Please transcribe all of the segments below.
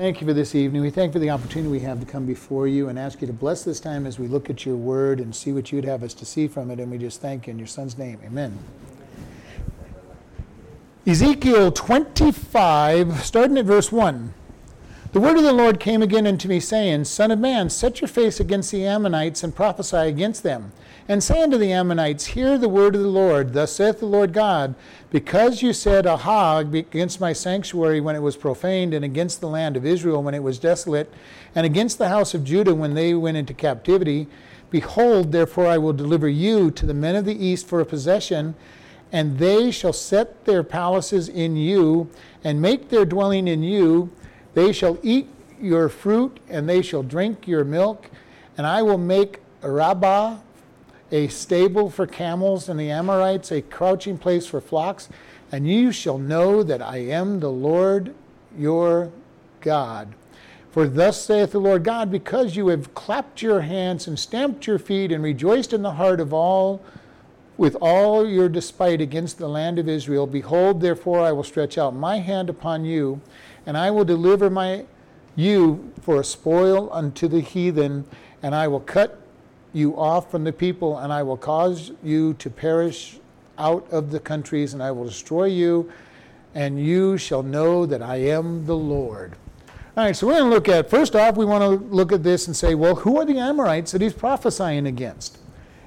Thank you for this evening. We thank you for the opportunity we have to come before you and ask you to bless this time as we look at your word and see what you'd have us to see from it. And we just thank you in your son's name. Amen. Ezekiel 25, starting at verse 1. The word of the Lord came again unto me, saying, Son of man, set your face against the Ammonites and prophesy against them. And say unto the Ammonites, Hear the word of the Lord. Thus saith the Lord God, Because you said, Aha, against my sanctuary when it was profaned, and against the land of Israel when it was desolate, and against the house of Judah when they went into captivity, behold, therefore I will deliver you to the men of the east for a possession, and they shall set their palaces in you, and make their dwelling in you they shall eat your fruit, and they shall drink your milk, and I will make Rabbah a stable for camels, and the Ammonites a crouching place for flocks, and you shall know that I am the Lord your God. For thus saith the Lord God, because you have clapped your hands and stamped your feet and rejoiced in the heart of all with all your despite against the land of Israel, behold, therefore I will stretch out my hand upon you and I will deliver my you for a spoil unto the heathen, and I will cut you off from the people, and I will cause you to perish out of the countries, and I will destroy you, and you shall know that I am the Lord. All right, so we're going to look at, first off, we want to look at this and say, well, who are the Ammonites that he's prophesying against?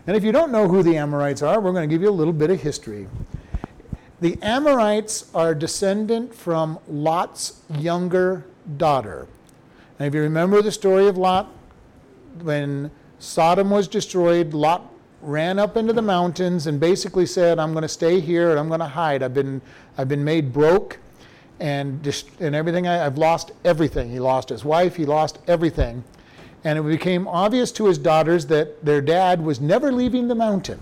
And if you don't know who the Ammonites are, we're going to give you a little bit of history. The Ammonites are descendant from Lot's younger daughter. And if you remember the story of Lot, when Sodom was destroyed, Lot ran up into the mountains and basically said, I'm going to stay here and I'm going to hide. I've been, I've been made broke and, dist- and everything. I, I've lost everything. He lost his wife, he lost everything. And it became obvious to his daughters that their dad was never leaving the mountain.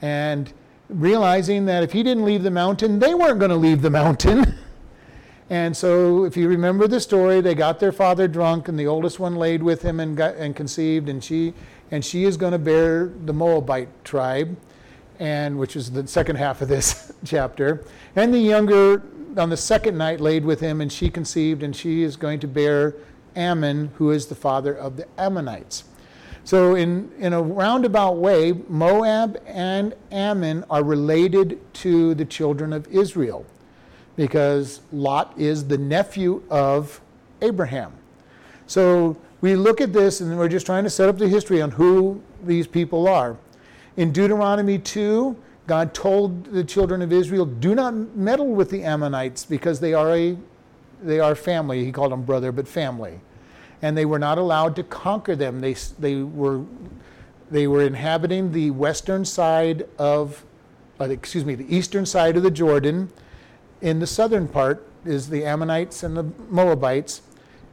And realizing that if he didn't leave the mountain, they weren't going to leave the mountain. and so, if you remember the story, they got their father drunk, and the oldest one laid with him and, got, and conceived, and she, and she is going to bear the Moabite tribe, and which is the second half of this chapter. And the younger, on the second night, laid with him, and she conceived, and she is going to bear Ammon, who is the father of the Ammonites. So, in, in a roundabout way, Moab and Ammon are related to the children of Israel because Lot is the nephew of Abraham. So, we look at this and we're just trying to set up the history on who these people are. In Deuteronomy 2, God told the children of Israel, do not meddle with the Ammonites because they are a they are family. He called them brother, but family and they were not allowed to conquer them. They, they, were, they were inhabiting the western side of, uh, excuse me, the eastern side of the Jordan. In the southern part is the Ammonites and the Moabites,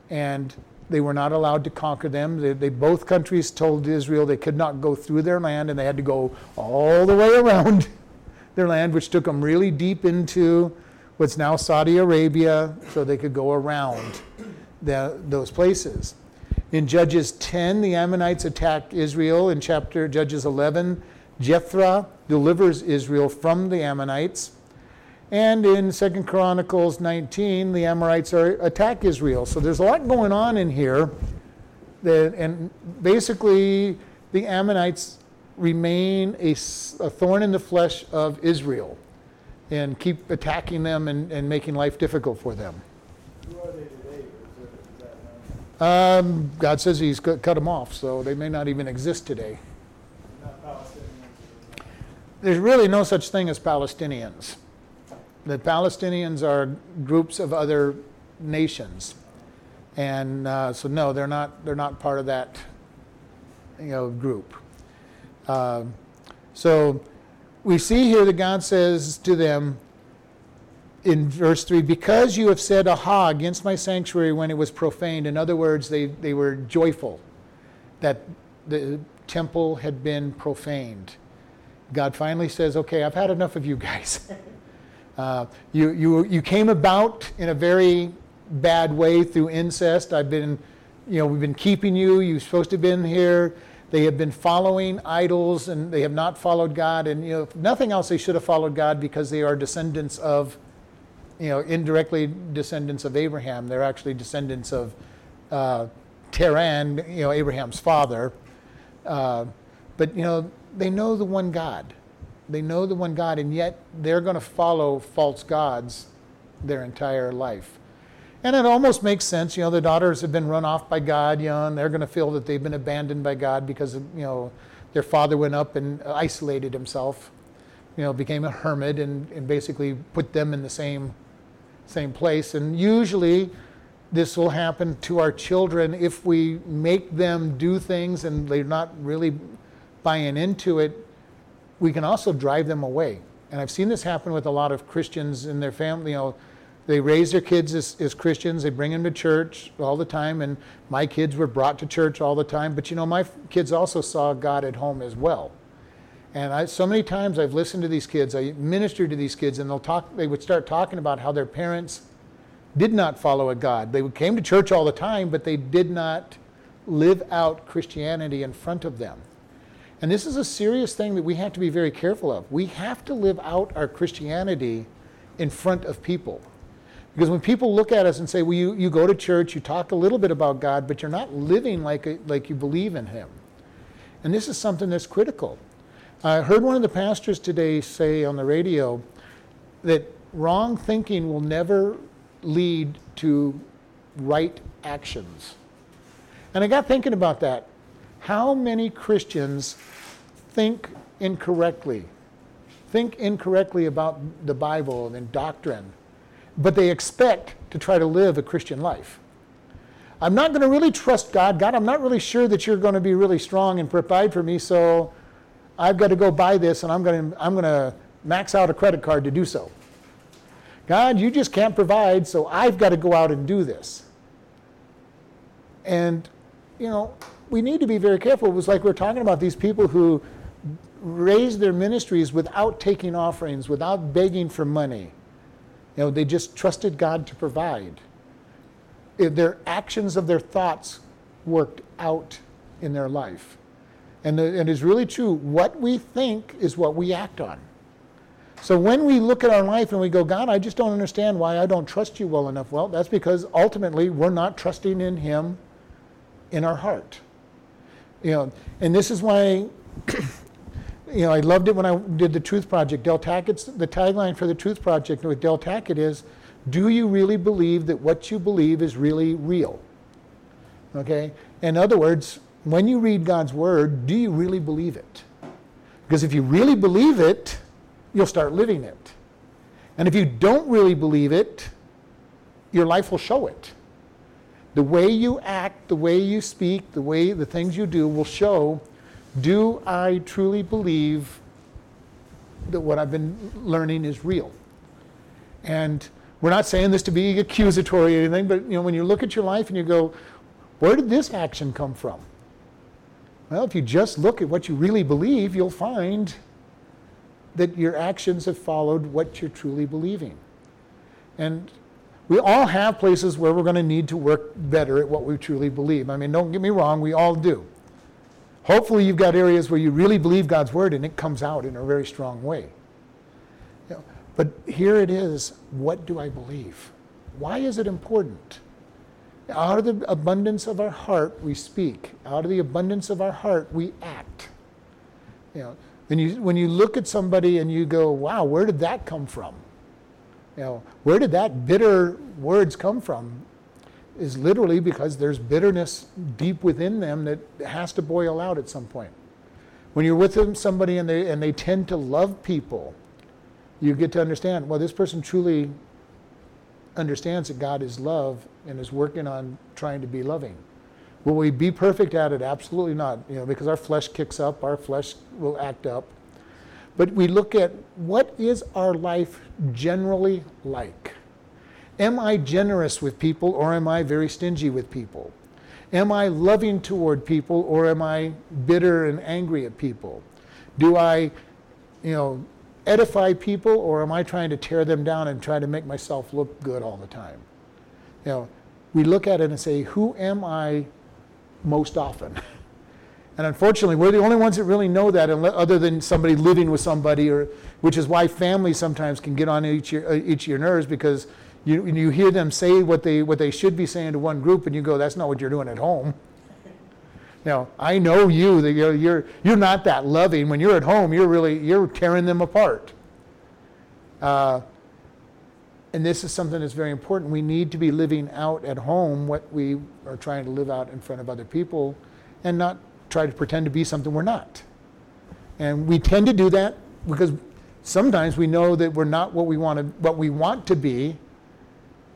and they were not allowed to conquer them. They, they, both countries told Israel they could not go through their land, and they had to go all the way around their land, which took them really deep into what's now Saudi Arabia, so they could go around the, those places. In Judges 10, the Ammonites attack Israel. In chapter Judges 11, Jephthah delivers Israel from the Ammonites. And in 2 Chronicles 19, the Ammonites are, attack Israel. So there's a lot going on in here. That, and basically, the Ammonites remain a, a thorn in the flesh of Israel and keep attacking them and, and making life difficult for them. Um, God says He's cut them off, so they may not even exist today. There's really no such thing as Palestinians. The Palestinians are groups of other nations, and uh, so no, they're not. They're not part of that, you know, group. Uh, so we see here that God says to them, in verse 3 because you have said aha against my sanctuary when it was profaned in other words they, they were joyful that the temple had been profaned. God finally says okay i've had enough of you guys. Uh, you, you, you came about in a very bad way through incest. I've been you know we've been keeping you. You're supposed to have been here they have been following idols and they have not followed god and you know nothing else they should have followed god because they are descendants of you know, indirectly descendants of Abraham. They're actually descendants of uh, Terah, you know, Abraham's father. Uh, but, you know, they know the one God. They know the one God, and yet they're going to follow false gods their entire life. And it almost makes sense. You know, the daughters have been run off by God, you know, and they're going to feel that they've been abandoned by God because, you know, their father went up and isolated himself, you know, became a hermit and, and basically put them in the same, same place. And usually this will happen to our children if we make them do things and they're not really buying into it. We can also drive them away. And I've seen this happen with a lot of Christians in their family, you know, they raise their kids as, as, Christians. They bring them to church all the time. And my kids were brought to church all the time. But you know, my kids also saw God at home as well. And I, so many times I've listened to these kids, I ministered to these kids, and they'll talk, they would start talking about how their parents did not follow a God. They came to church all the time, but they did not live out Christianity in front of them. And this is a serious thing that we have to be very careful of. We have to live out our Christianity in front of people. Because when people look at us and say, well, you, you go to church, you talk a little bit about God, but you're not living like, a, like you believe in Him. And this is something that's critical. I heard one of the pastors today say on the radio that wrong thinking will never lead to right actions. And I got thinking about that. How many Christians think incorrectly? Think incorrectly about the Bible and doctrine but they expect to try to live a Christian life. I'm not going to really trust God. God, I'm not really sure that you're going to be really strong and provide for me, so I've got to go buy this and I'm going to, I'm going to max out a credit card to do so. God, you just can't provide, so I've got to go out and do this. And, you know, we need to be very careful. It was like we we're talking about these people who raise their ministries without taking offerings, without begging for money you know, they just trusted God to provide. Their actions of their thoughts worked out in their life. And it is really true. What we think is what we act on. So when we look at our life and we go, God, I just don't understand why I don't trust you well enough. Well, that's because ultimately we're not trusting in Him in our heart. You know, and this is why you know, I loved it when I did the Truth Project. Del Tackett's the tagline for the Truth Project with Del Tackett is, "Do you really believe that what you believe is really real?" Okay. In other words, when you read God's word, do you really believe it? Because if you really believe it, you'll start living it. And if you don't really believe it, your life will show it. The way you act, the way you speak, the way the things you do will show do I truly believe that what I've been learning is real? And we're not saying this to be accusatory or anything, but you know, when you look at your life and you go, where did this action come from? Well, if you just look at what you really believe, you'll find that your actions have followed what you're truly believing. And we all have places where we're going to need to work better at what we truly believe. I mean, don't get me wrong, we all do. Hopefully, you've got areas where you really believe God's word and it comes out in a very strong way. You know, but here it is what do I believe? Why is it important? Out of the abundance of our heart, we speak. Out of the abundance of our heart, we act. You know, when you, when you look at somebody and you go, wow, where did that come from? You know, where did that bitter words come from? Is literally because there's bitterness deep within them that has to boil out at some point. When you're with somebody and they, and they tend to love people, you get to understand, well, this person truly understands that God is love and is working on trying to be loving. Will we be perfect at it? Absolutely not. You know, because our flesh kicks up, our flesh will act up. But we look at what is our life generally like? Am I generous with people or am I very stingy with people? Am I loving toward people or am I bitter and angry at people? Do I, you know, edify people or am I trying to tear them down and try to make myself look good all the time? You know, we look at it and say, who am I most often? And unfortunately, we're the only ones that really know that, other than somebody living with somebody, or which is why families sometimes can get on each your, uh, each your nerves because you, you hear them say what they what they should be saying to one group, and you go, "That's not what you're doing at home." Now, I know you that you're, you're you're not that loving. When you're at home, you're really you're tearing them apart. Uh, and this is something that's very important. We need to be living out at home what we are trying to live out in front of other people, and not try to pretend to be something we're not. And we tend to do that because sometimes we know that we're not what we want to what we want to be,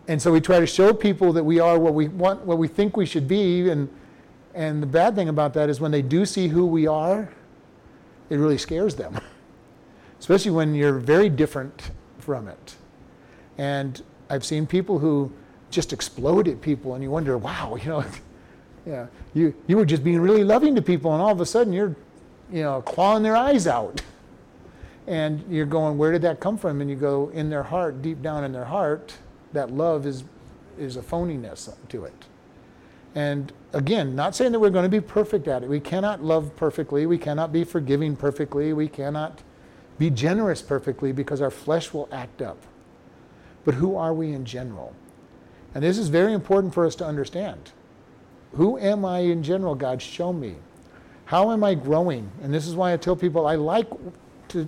and so we try to show people that we are what we want, what we think we should be. And and the bad thing about that is when they do see who we are, it really scares them, especially when you're very different from it. And I've seen people who just explode at people, and you wonder, wow, you know. Yeah, you, you were just being really loving to people, and all of a sudden you're, you know, clawing their eyes out. And you're going, where did that come from? And you go, in their heart, deep down in their heart, that love is, is a phoniness to it. And again, not saying that we're going to be perfect at it. We cannot love perfectly. We cannot be forgiving perfectly. We cannot be generous perfectly because our flesh will act up. But who are we in general? And this is very important for us to understand. Who am I in general, God? Show me. How am I growing? And this is why I tell people I like to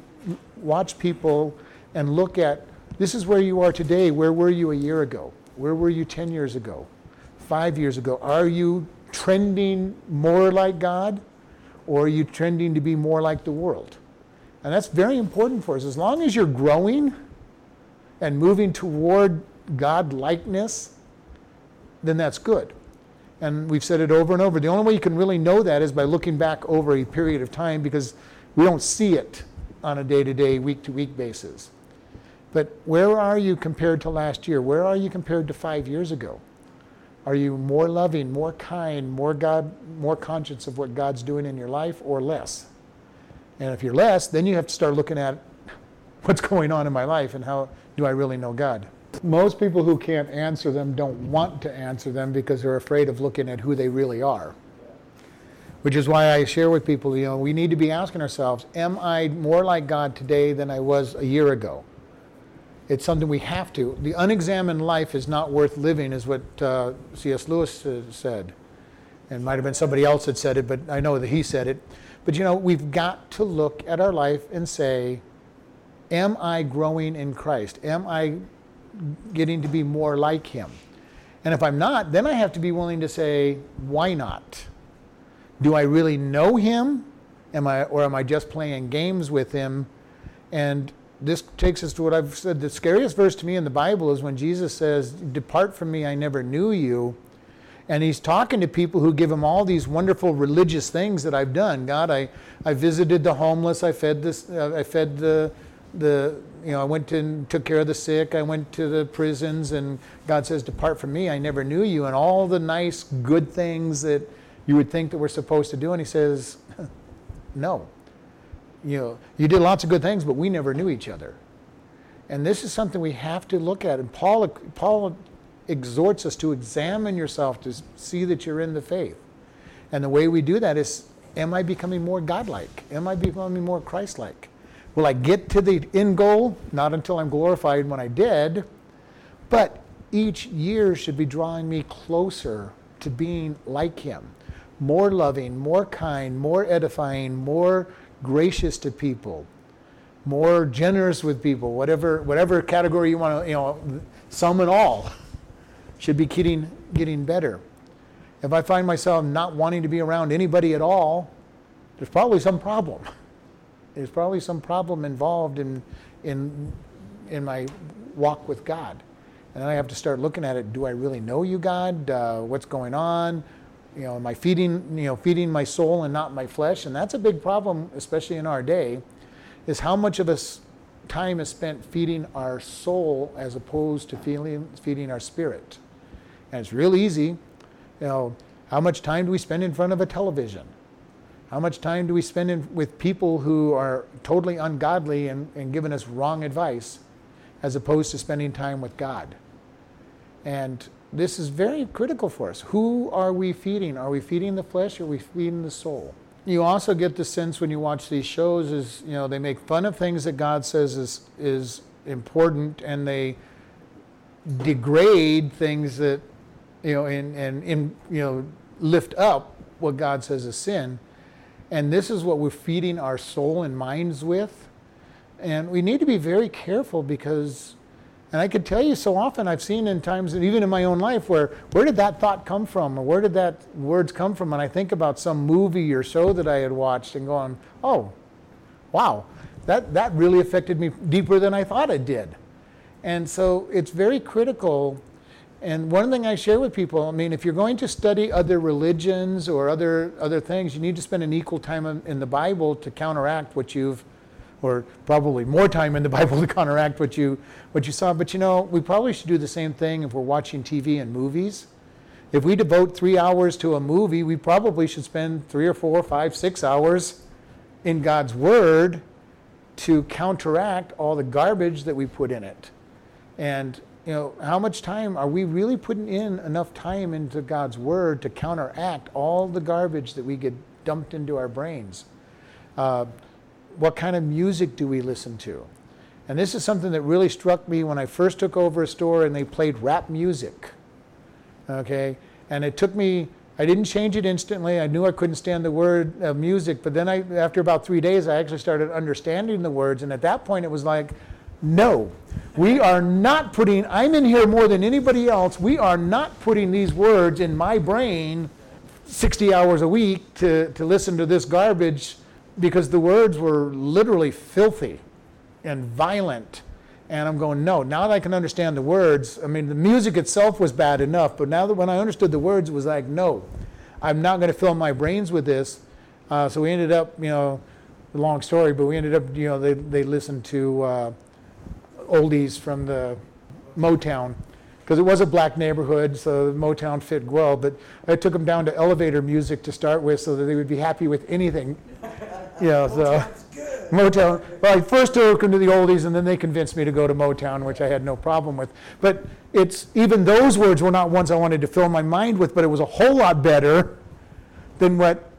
watch people and look at this is where you are today. Where were you a year ago? Where were you 10 years ago? Five years ago? Are you trending more like God or are you trending to be more like the world? And that's very important for us. As long as you're growing and moving toward God likeness, then that's good. And we've said it over and over. The only way you can really know that is by looking back over a period of time because we don't see it on a day to day, week to week basis. But where are you compared to last year? Where are you compared to five years ago? Are you more loving, more kind, more God, more conscious of what God's doing in your life, or less? And if you're less, then you have to start looking at what's going on in my life and how do I really know God? Most people who can't answer them don't want to answer them because they're afraid of looking at who they really are. Which is why I share with people, you know, we need to be asking ourselves, am I more like God today than I was a year ago? It's something we have to. The unexamined life is not worth living, is what uh, C.S. Lewis said. And might have been somebody else that said it, but I know that he said it. But you know, we've got to look at our life and say, Am I growing in Christ? Am I getting to be more like him. And if I'm not, then I have to be willing to say, why not? Do I really know him? Am I, or am I just playing games with him? And this takes us to what I've said. The scariest verse to me in the Bible is when Jesus says, Depart from me, I never knew you. And he's talking to people who give him all these wonderful religious things that I've done. God, I, I visited the homeless, I fed, this, uh, I fed the, the, you know, I went and took care of the sick. I went to the prisons, and God says, Depart from me, I never knew you. And all the nice, good things that you would think that we're supposed to do. And He says, No. You know, you did lots of good things, but we never knew each other. And this is something we have to look at. And Paul, Paul exhorts us to examine yourself to see that you're in the faith. And the way we do that is, am I becoming more godlike? Am I becoming more Christ-like? Will I get to the end goal? Not until I'm glorified when I did. But each year should be drawing me closer to being like Him. More loving, more kind, more edifying, more gracious to people, more generous with people, whatever, whatever category you want to, you know, some and all should be getting, getting better. If I find myself not wanting to be around anybody at all, there's probably some problem. There's probably some problem involved in, in, in my walk with God. And then I have to start looking at it. Do I really know you, God? Uh, what's going on? You know, am I feeding, you know, feeding my soul and not my flesh? And that's a big problem, especially in our day, is how much of us time is spent feeding our soul as opposed to feeling, feeding our spirit. And it's real easy. You know, how much time do we spend in front of a television? How much time do we spend in, with people who are totally ungodly and, and giving us wrong advice as opposed to spending time with God? And this is very critical for us. Who are we feeding? Are we feeding the flesh or are we feeding the soul? you also get the sense when you watch these shows is you know they make fun of things that God says is is important and they degrade things that you know and and in you know lift up what God says is sin and this is what we're feeding our soul and minds with and we need to be very careful because and I could tell you so often I've seen in times, and even in my own life, where where did that thought come from, or where did that words come from? And I think about some movie or show that I had watched, and going, "Oh, wow, that that really affected me deeper than I thought it did." And so it's very critical. And one thing I share with people, I mean, if you're going to study other religions or other other things, you need to spend an equal time in the Bible to counteract what you've or probably more time in the Bible to counteract what you what you saw. But you know, we probably should do the same thing if we're watching TV and movies. If we devote three hours to a movie, we probably should spend three or four, five, six hours in God's Word to counteract all the garbage that we put in it. And you know, how much time are we really putting in enough time into God's Word to counteract all the garbage that we get dumped into our brains? Uh, what kind of music do we listen to? And this is something that really struck me when I first took over a store and they played rap music. Okay? And it took me, I didn't change it instantly. I knew I couldn't stand the word of music, but then I, after about three days, I actually started understanding the words. And at that point, it was like, no, we are not putting, I'm in here more than anybody else. We are not putting these words in my brain 60 hours a week to, to listen to this garbage because the words were literally filthy and violent. And I'm going, no, now that I can understand the words, I mean, the music itself was bad enough, but now that when I understood the words, it was like, no, I'm not going to fill my brains with this. Uh, so we ended up, you know, long story, but we ended up, you know, they, they listened to uh, oldies from the Motown because it was a black neighborhood, so Motown fit well. But I took them down to elevator music to start with so that they would be happy with anything yeah, so Motown. Well, I first took them to the oldies, and then they convinced me to go to Motown, which I had no problem with. But it's even those words were not ones I wanted to fill my mind with, but it was a whole lot better than what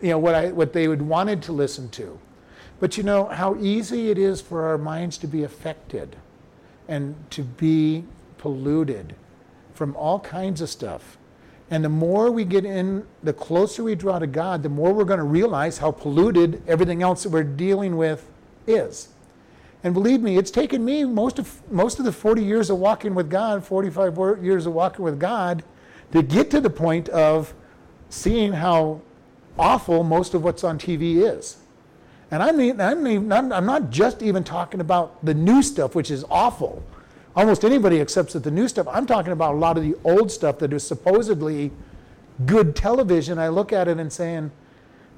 you know what I what they would wanted to listen to. But you know how easy it is for our minds to be affected and to be polluted from all kinds of stuff. And the more we get in, the closer we draw to God, the more we're going to realize how polluted everything else that we're dealing with is. And believe me, it's taken me most of, most of the 40 years of walking with God, 45 years of walking with God, to get to the point of seeing how awful most of what's on TV is. And I mean, I mean, I'm not just even talking about the new stuff, which is awful almost anybody accepts that the new stuff. I'm talking about a lot of the old stuff that is supposedly good television. I look at it and saying,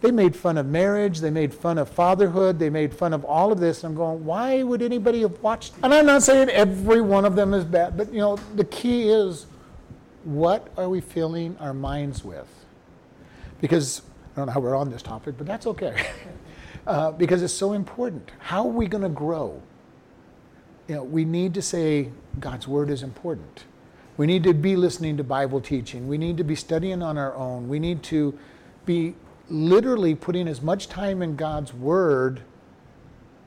they made fun of marriage, they made fun of fatherhood, they made fun of all of this. I'm going, why would anybody have watched? And I'm not saying every one of them is bad, but you know, the key is what are we filling our minds with? Because I don't know how we're on this topic, but that's okay. uh, because it's so important. How are we going to grow? You know, we need to say God's word is important. We need to be listening to Bible teaching. We need to be studying on our own. We need to be literally putting as much time in God's word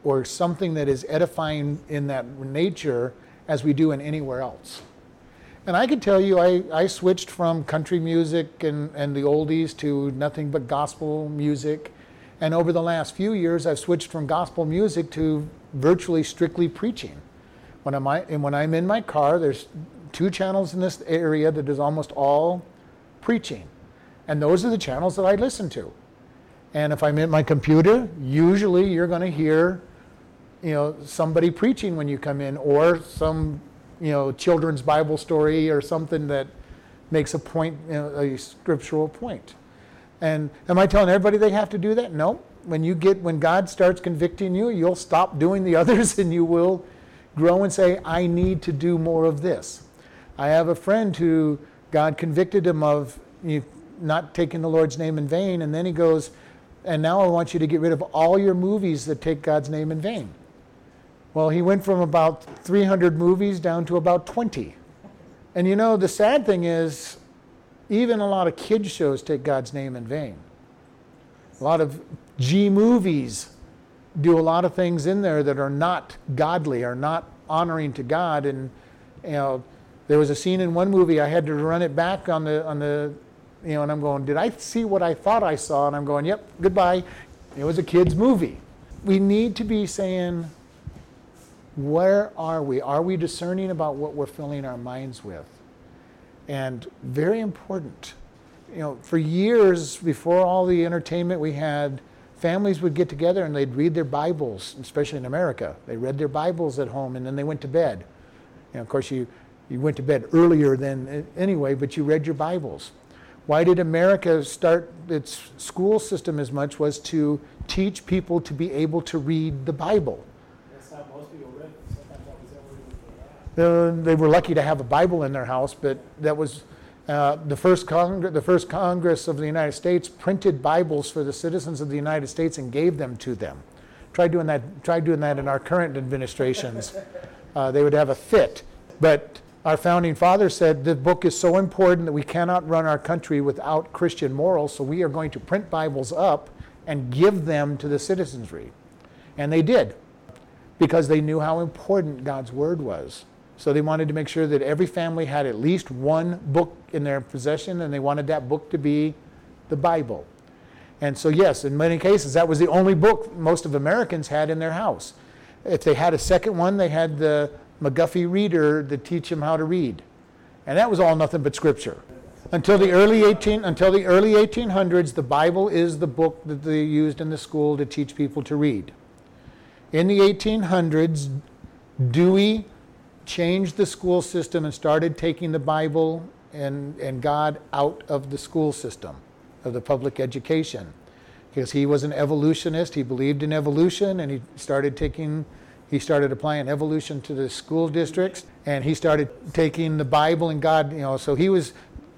or something that is edifying in that nature as we do in anywhere else. And I can tell you, I, I switched from country music and, and the oldies to nothing but gospel music. And over the last few years, I've switched from gospel music to virtually strictly preaching. When I'm, and when I'm in my car, there's two channels in this area that is almost all preaching. And those are the channels that I listen to. And if I'm in my computer, usually you're going to hear, you know, somebody preaching when you come in, or some, you know, children's Bible story or something that makes a point, you know, a scriptural point. And am I telling everybody they have to do that? No. When you get, when God starts convicting you, you'll stop doing the others and you will grow and say, I need to do more of this. I have a friend who God convicted him of not taking the Lord's name in vain, and then he goes, and now I want you to get rid of all your movies that take God's name in vain. Well, he went from about 300 movies down to about 20. And you know, the sad thing is, even a lot of kids' shows take God's name in vain. A lot of G movies do a lot of things in there that are not godly, are not honoring to God. And you know, there was a scene in one movie I had to run it back on the on the, you know, and I'm going, did I see what I thought I saw? And I'm going, yep, goodbye. It was a kids' movie. We need to be saying, where are we? Are we discerning about what we're filling our minds with? And very important. You know, for years before all the entertainment we had, families would get together and they'd read their Bibles, especially in America. They read their Bibles at home and then they went to bed. You know, of course, you, you went to bed earlier than anyway, but you read your Bibles. Why did America start its school system as much was to teach people to be able to read the Bible. Most people read. Sometimes that was Uh, they were lucky to have a Bible in their house, but that was uh, the first the first Congress of the United States printed Bibles for the citizens of the United States and gave them to them. Try doing that. Try doing that in our current administrations. Uh, they would have a fit. But our founding father said the book is so important that we cannot run our country without Christian morals. So we are going to print Bibles up and give them to the citizenry, and they did, because they knew how important God's word was. So they wanted to make sure that every family had at least one book in their possession, and they wanted that book to be the Bible. And so, yes, in many cases, that was the only book most of Americans had in their house. If they had a second one, they had the McGuffey reader to teach them how to read. And that was all nothing but scripture. Until the early 18 until the early 1800s, the Bible is the book that they used in the school to teach people to read. In the 1800s, Dewey changed the school system and started taking the Bible and, and God out of the school system, of the public education. Because he was an evolutionist, he believed in evolution, and he started taking, he started applying evolution to the school districts, and he started taking the Bible and God, you know, so he was,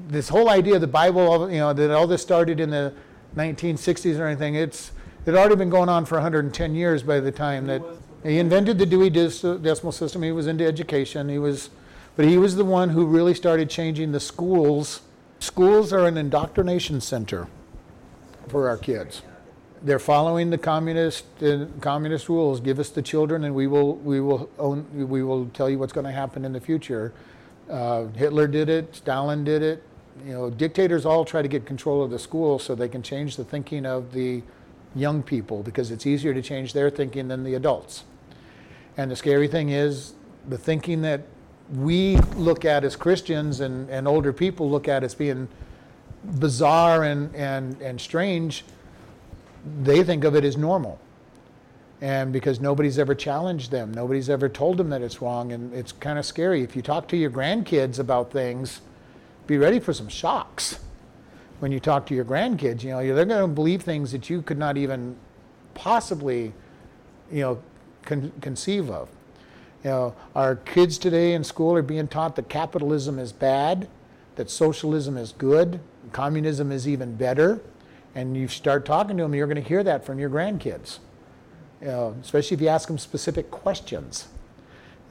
this whole idea of the Bible, you know, that all this started in the 1960s or anything, it's, it had already been going on for 110 years by the time that he invented the Dewey Decimal System. He was into education. He was, but he was the one who really started changing the schools. Schools are an indoctrination center for our kids. They're following the communist uh, communist rules. Give us the children, and we will we will own, we will tell you what's going to happen in the future. Uh, Hitler did it. Stalin did it. You know, dictators all try to get control of the school so they can change the thinking of the young people because it's easier to change their thinking than the adults. And the scary thing is the thinking that we look at as Christians and, and older people look at as being bizarre and, and, and strange, they think of it as normal. And because nobody's ever challenged them, nobody's ever told them that it's wrong, and it's kind of scary. If you talk to your grandkids about things, be ready for some shocks when you talk to your grandkids. You know, they're going to believe things that you could not even possibly, you know, con- conceive of. You know, our kids today in school are being taught that capitalism is bad, that socialism is good, communism is even better, and you start talking to them, you're going to hear that from your grandkids. You know, especially if you ask them specific questions.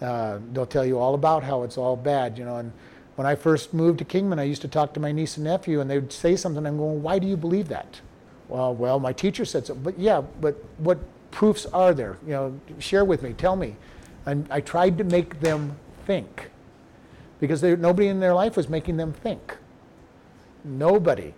Uh, they'll tell you all about how it's all bad, you know. And when I first moved to Kingman, I used to talk to my niece and nephew, and they would say something. I'm going, "Why do you believe that?" Well, well, my teacher said so. But yeah, but what proofs are there? You know, share with me, tell me. And I tried to make them think because nobody in their life was making them think. Nobody.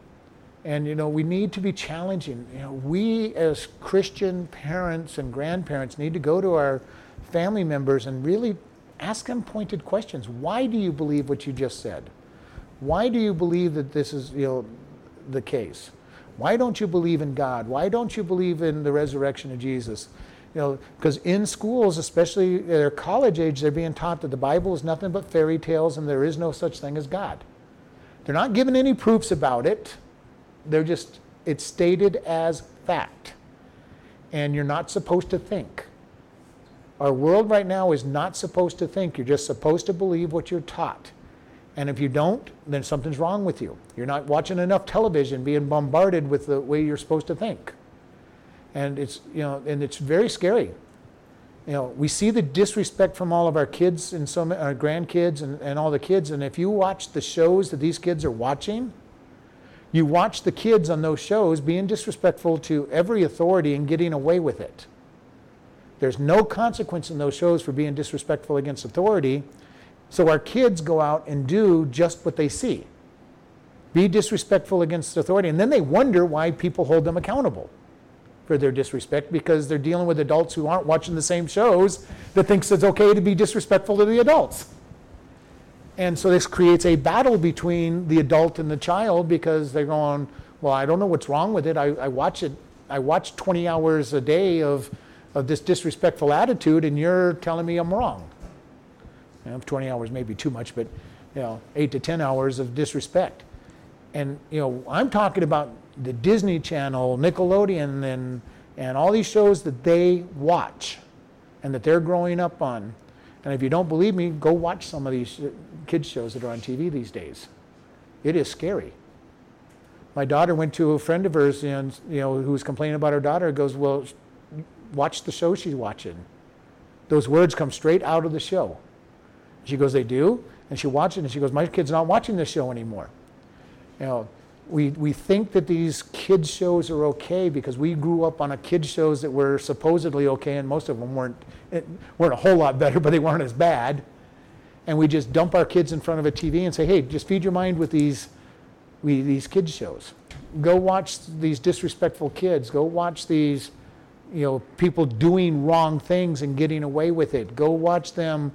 And you know, we need to be challenging. You know, we as Christian parents and grandparents need to go to our family members and really ask them pointed questions. Why do you believe what you just said? Why do you believe that this is you know the case? Why don't you believe in God? Why don't you believe in the resurrection of Jesus? You know, because in schools, especially their college age, they're being taught that the Bible is nothing but fairy tales and there is no such thing as God. They're not given any proofs about it. They're just, it's stated as fact. And you're not supposed to think. Our world right now is not supposed to think. You're just supposed to believe what you're taught. And if you don't, then something's wrong with you. You're not watching enough television, being bombarded with the way you're supposed to think. And it's, you know, and it's very scary. You know, we see the disrespect from all of our kids and some our grandkids and, and all the kids. And if you watch the shows that these kids are watching, You watch the kids on those shows being disrespectful to every authority and getting away with it. There's no consequence in those shows for being disrespectful against authority. So our kids go out and do just what they see be disrespectful against authority. And then they wonder why people hold them accountable for their disrespect because they're dealing with adults who aren't watching the same shows that thinks it's okay to be disrespectful to the adults. And so this creates a battle between the adult and the child because they're going, well, I don't know what's wrong with it. I, I watch it. I watch 20 hours a day of, of this disrespectful attitude, and you're telling me I'm wrong. You know, 20 hours may be too much, but you know, eight to 10 hours of disrespect. And you know, I'm talking about the Disney Channel, Nickelodeon, and and all these shows that they watch, and that they're growing up on. And if you don't believe me, go watch some of these uh, kids shows that are on TV these days. It is scary. My daughter went to a friend of hers, and you know, who was complaining about her daughter. Goes, well, watch the show she's watching. Those words come straight out of the show. She goes, they do, and she watches it, and she goes, my kid's not watching this show anymore. You know, we, we think that these kids shows are okay because we grew up on a kids shows that were supposedly okay, and most of them weren't eh, weren't a whole lot better, but they weren't as bad. And we just dump our kids in front of a TV and say, "Hey, just feed your mind with these we, these kids shows. Go watch these disrespectful kids. Go watch these, you know, people doing wrong things and getting away with it. Go watch them."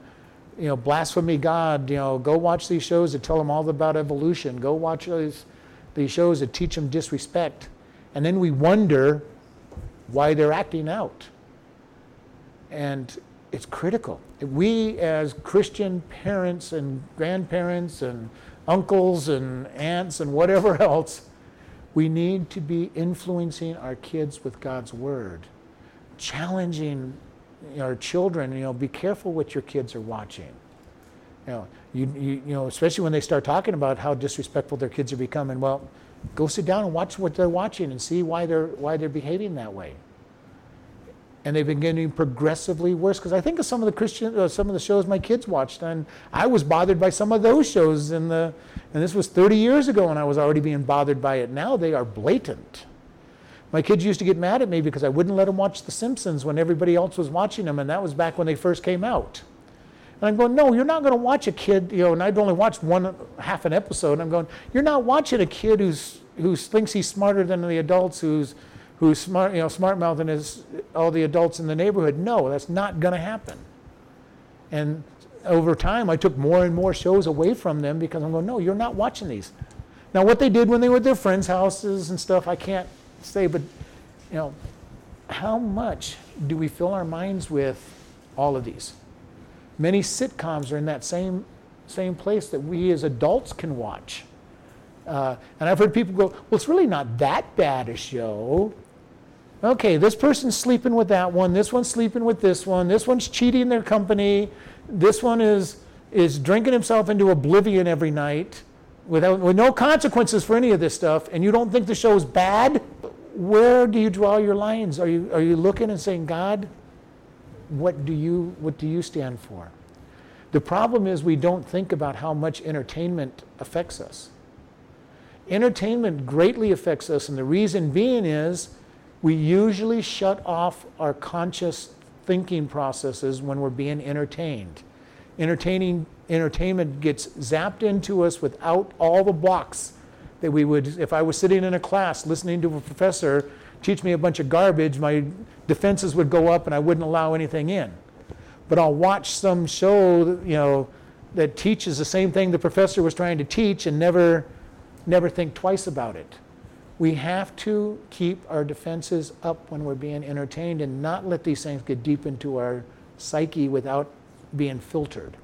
You know, blasphemy God, you know, go watch these shows that tell them all about evolution. Go watch these, these shows that teach them disrespect. And then we wonder why they're acting out. And it's critical. We, as Christian parents and grandparents and uncles and aunts and whatever else, we need to be influencing our kids with God's Word, challenging our children, you know, be careful what your kids are watching. You know, you, you, you know, especially when they start talking about how disrespectful their kids are becoming. Well, go sit down and watch what they're watching and see why they're why they're behaving that way. And they've been getting progressively worse because I think of some of the Christian, uh, some of the shows my kids watched, and I was bothered by some of those shows in the, and this was 30 years ago, and I was already being bothered by it. Now they are blatant. My kids used to get mad at me because I wouldn't let them watch The Simpsons when everybody else was watching them, and that was back when they first came out. And I'm going, no, you're not going to watch a kid, you know, and I'd only watched one half an episode. And I'm going, you're not watching a kid who's who thinks he's smarter than the adults, who's who's smart, you know, smart mouthing as all the adults in the neighborhood. No, that's not going to happen. And over time, I took more and more shows away from them because I'm going, no, you're not watching these. Now, what they did when they were at their friends' houses and stuff, I can't say, but you know, how much do we fill our minds with all of these? Many sitcoms are in that same same place that we as adults can watch. Uh, and I've heard people go, well, it's really not that bad a show. Okay, this person's sleeping with that one, this one's sleeping with this one, this one's cheating their company, this one is, is drinking himself into oblivion every night without, with no consequences for any of this stuff, and you don't think the show's bad? Where do you draw your lines? Are you, are you looking and saying, God, what do you, what do you stand for? The problem is we don't think about how much entertainment affects us. Entertainment greatly affects us, and the reason being is we usually shut off our conscious thinking processes when we're being entertained. Entertaining entertainment gets zapped into us without all the blocks that we would if I was sitting in a class listening to a professor teach me a bunch of garbage, my defenses would go up and I wouldn't allow anything in. But I'll watch some show, you know, that teaches the same thing the professor was trying to teach and never never think twice about it. We have to keep our defenses up when we're being entertained and not let these things get deep into our psyche without being filtered.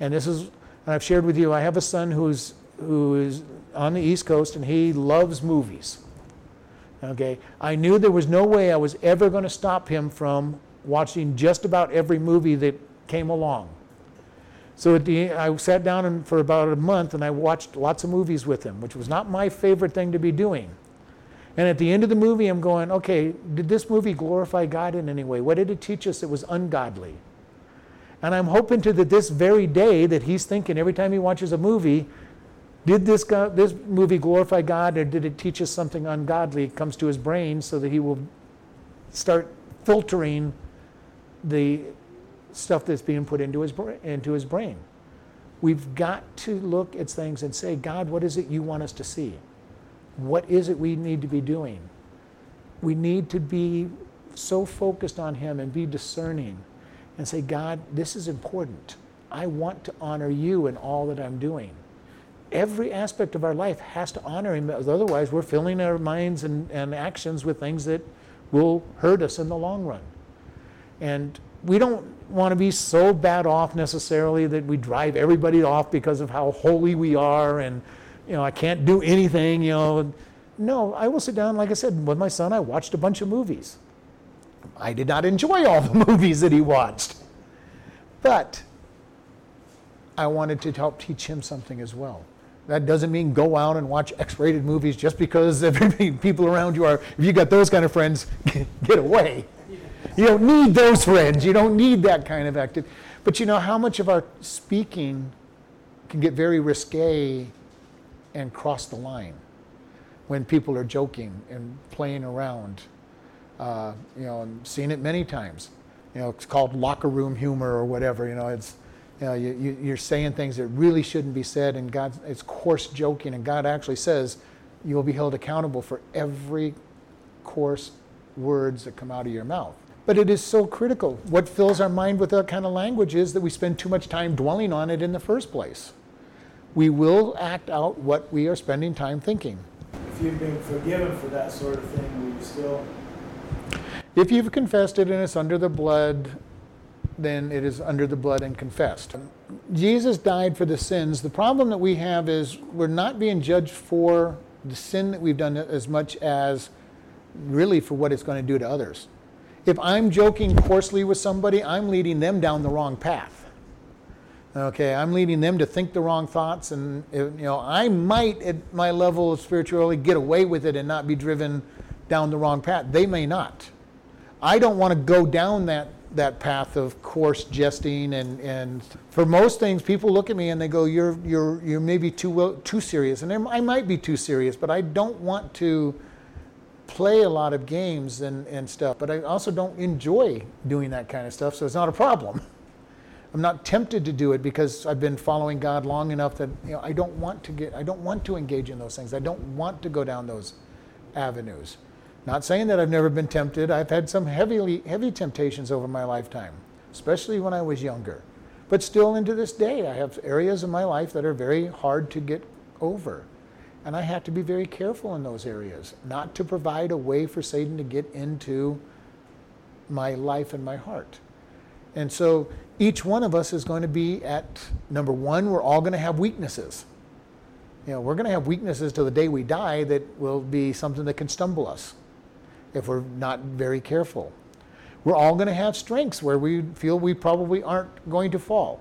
And this is, I've shared with you, I have a son who's, who is on the East Coast and he loves movies. Okay, I knew there was no way I was ever going to stop him from watching just about every movie that came along. So the, I sat down and, for about a month and I watched lots of movies with him, which was not my favorite thing to be doing. And at the end of the movie, I'm going, okay, did this movie glorify God in any way? What did it teach us that was ungodly? And I'm hoping to that this very day that he's thinking every time he watches a movie, Did this, God, this movie glorify God or did it teach us something ungodly? It comes to his brain so that he will start filtering the stuff that's being put into his, into his brain. We've got to look at things and say, God, what is it you want us to see? What is it we need to be doing? We need to be so focused on Him and be discerning and say, God, this is important. I want to honor you in all that I'm doing. Every aspect of our life has to honor Him, otherwise, we're filling our minds and, and actions with things that will hurt us in the long run. And we don't want to be so bad off necessarily that we drive everybody off because of how holy we are and you know I can't do anything you know. No I will sit down like I said with my son I watched a bunch of movies. I did not enjoy all the movies that he watched. But I wanted to help teach him something as well that doesn't mean go out and watch X-rated movies just because people around you are if you got those kind of friends get away you don't need those friends. You don't need that kind of activity. But you know how much of our speaking can get very risque and cross the line when people are joking and playing around. Uh, you know, I've seen it many times. You know, it's called locker room humor or whatever. You know, it's know, you, you, are saying things that really shouldn't be said, and God, it's coarse joking, and God actually says you will be held accountable for every coarse words that come out of your mouth. But it is so critical. What fills our mind with that kind of language is that we spend too much time dwelling on it in the first place. We will act out what we are spending time thinking. If you've been forgiven for that sort of thing, will you still? If you've confessed it and it's under the blood, then it is under the blood and confessed. Jesus died for the sins. The problem that we have is we're not being judged for the sin that we've done as much as really for what it's going to do to others if I'm joking coarsely with somebody, I'm leading them down the wrong path. Okay, I'm leading them to think the wrong thoughts, and you know, I might at my level of spirituality get away with it and not be driven down the wrong path. They may not. I don't want to go down that that path of coarse jesting and, and for most things people look at me and they go you're you're you're maybe too too serious and I might be too serious but I don't want to play a lot of games and, and stuff, but I also don't enjoy doing that kind of stuff, so it's not a problem. I'm not tempted to do it because I've been following God long enough that you know I don't want to get I don't want to engage in those things. I don't want to go down those avenues. Not saying that I've never been tempted. I've had some heavily heavy temptations over my lifetime, especially when I was younger. But still into this day I have areas of my life that are very hard to get over. And I have to be very careful in those areas, not to provide a way for Satan to get into my life and my heart. And so each one of us is going to be at number one, we're all going to have weaknesses. You know, we're going to have weaknesses till the day we die that will be something that can stumble us if we're not very careful. We're all going to have strengths where we feel we probably aren't going to fall.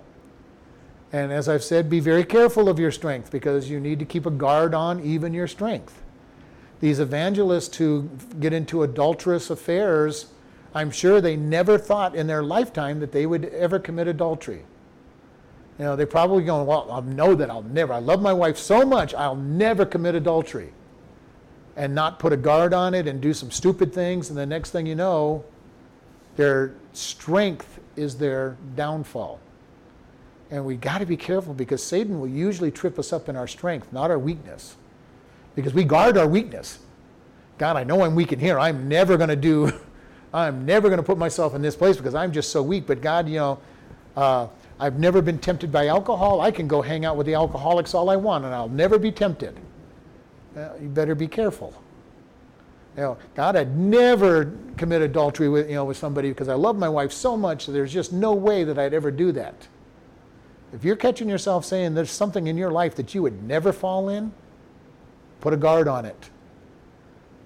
And as I've said, be very careful of your strength because you need to keep a guard on even your strength. These evangelists who get into adulterous affairs, I'm sure they never thought in their lifetime that they would ever commit adultery. You know, they're probably going, well, I know that I'll never. I love my wife so much, I'll never commit adultery. And not put a guard on it and do some stupid things, and the next thing you know, their strength is their downfall. And we got to be careful because Satan will usually trip us up in our strength, not our weakness. Because we guard our weakness. God, I know I'm weak in here. I'm never going to do, I'm never going to put myself in this place because I'm just so weak. But God, you know, uh, I've never been tempted by alcohol. I can go hang out with the alcoholics all I want and I'll never be tempted. Uh, you better be careful. You know, God, I'd never commit adultery with, you know, with somebody because I love my wife so much that there's just no way that I'd ever do that. If you're catching yourself saying there's something in your life that you would never fall in, put a guard on it.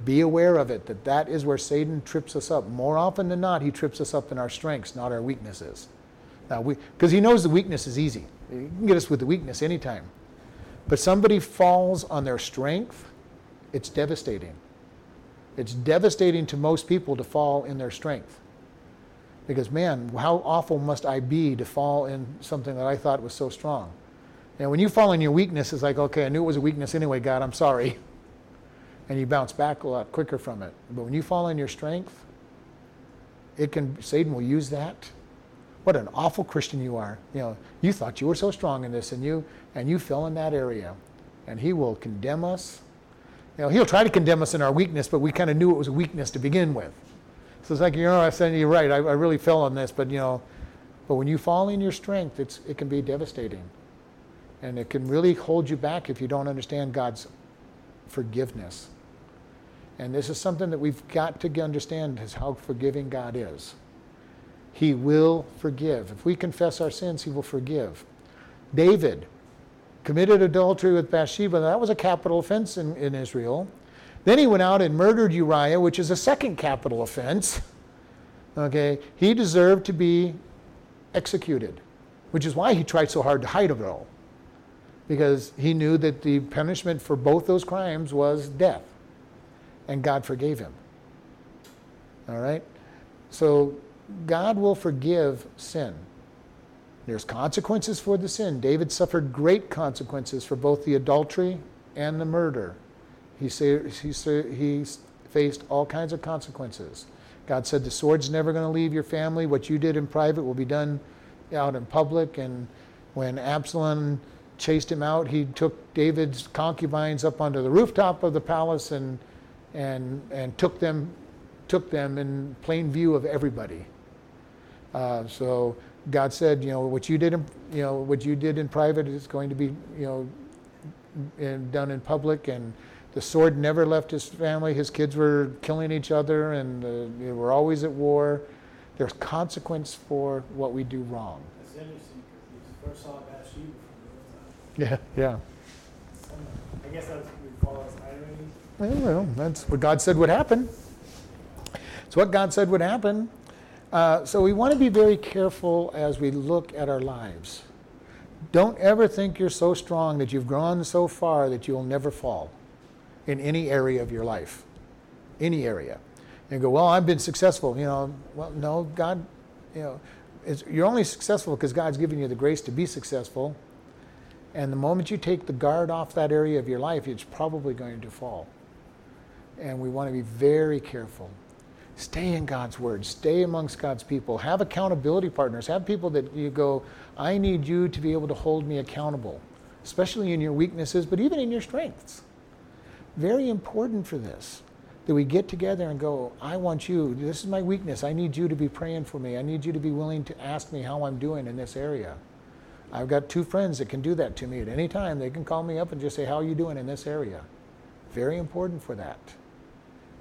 Be aware of it, that that is where Satan trips us up. More often than not, he trips us up in our strengths, not our weaknesses. Now, because he knows the weakness is easy. He can get us with the weakness anytime. But somebody falls on their strength, it's devastating. It's devastating to most people to fall in their strength. Because, man, how awful must I be to fall in something that I thought was so strong? And when you fall in your weakness, it's like, okay, I knew it was a weakness anyway, God, I'm sorry. And you bounce back a lot quicker from it. But when you fall in your strength, it can Satan will use that. What an awful Christian you are. You know, you thought you were so strong in this and you and you fell in that area. And he will condemn us. You know, he'll try to condemn us in our weakness, but we kind of knew it was a weakness to begin with. So it's like, you know, I said, you're right, I, I really fell on this, but you know, but when you fall in your strength, it's, it can be devastating. And it can really hold you back if you don't understand God's forgiveness. And this is something that we've got to understand is how forgiving God is. He will forgive. If we confess our sins, he will forgive. David committed adultery with Bathsheba. That was a capital offense in, in Israel. Then he went out and murdered Uriah, which is a second capital offense. Okay, he deserved to be executed, which is why he tried so hard to hide it all, because he knew that the punishment for both those crimes was death, and God forgave him. All right? So God will forgive sin. There's consequences for the sin. David suffered great consequences for both the adultery and the murder. He, say, he, say, he faced all kinds of consequences. God said, The sword's never going to leave your family. What you did in private will be done out in public. And when Absalom chased him out, he took David's concubines up onto the rooftop of the palace and, and, and took, them, took them in plain view of everybody. Uh, so God said, you know, what you did in, you know, what you did in private is going to be, you know, in, done in public. And the sword never left his family. His kids were killing each other, and uh, they were always at war. There's consequence for what we do wrong. That's interesting because first saw Bathsheba from the Yeah, yeah. I guess that's what we call as irony. Well, that's what God said would happen. It's what God said would happen. Uh, so we want to be very careful as we look at our lives. Don't ever think you're so strong that you've grown so far that you'll never fall in any area of your life. Any area. And go, well, I've been successful. You know, well, no, God, you know, you're only successful because God's given you the grace to be successful. And the moment you take the guard off that area of your life, it's probably going to fall. And we want to be very careful. Stay in God's Word. Stay amongst God's people. Have accountability partners. Have people that you go, I need you to be able to hold me accountable, especially in your weaknesses, but even in your strengths. Very important for this that we get together and go, I want you, this is my weakness. I need you to be praying for me. I need you to be willing to ask me how I'm doing in this area. I've got two friends that can do that to me at any time. They can call me up and just say, How are you doing in this area? Very important for that.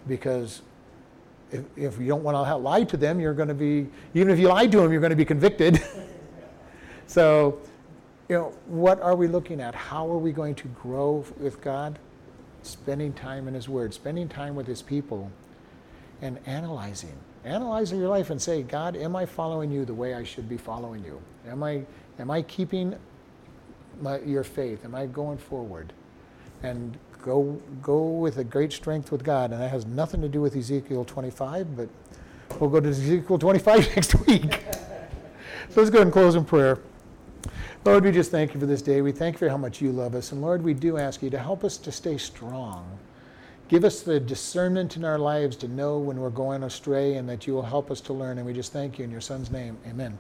Because if, if you don't want to lie to them, you're going to be, even if you lie to them, you're going to be convicted. so, you know, what are we looking at? How are we going to grow with God? Spending time in His Word, spending time with His people, and analyzing. Analyzing your life and say, God, am I following you the way I should be following you? Am I, am I keeping my, your faith? Am I going forward? And go, go with a great strength with God. And that has nothing to do with Ezekiel 25, but we'll go to Ezekiel 25 next week. so let's go and close in prayer. Lord, we just thank you for this day. We thank you for how much you love us. And Lord, we do ask you to help us to stay strong. Give us the discernment in our lives to know when we're going astray and that you will help us to learn. And we just thank you in your son's name. Amen.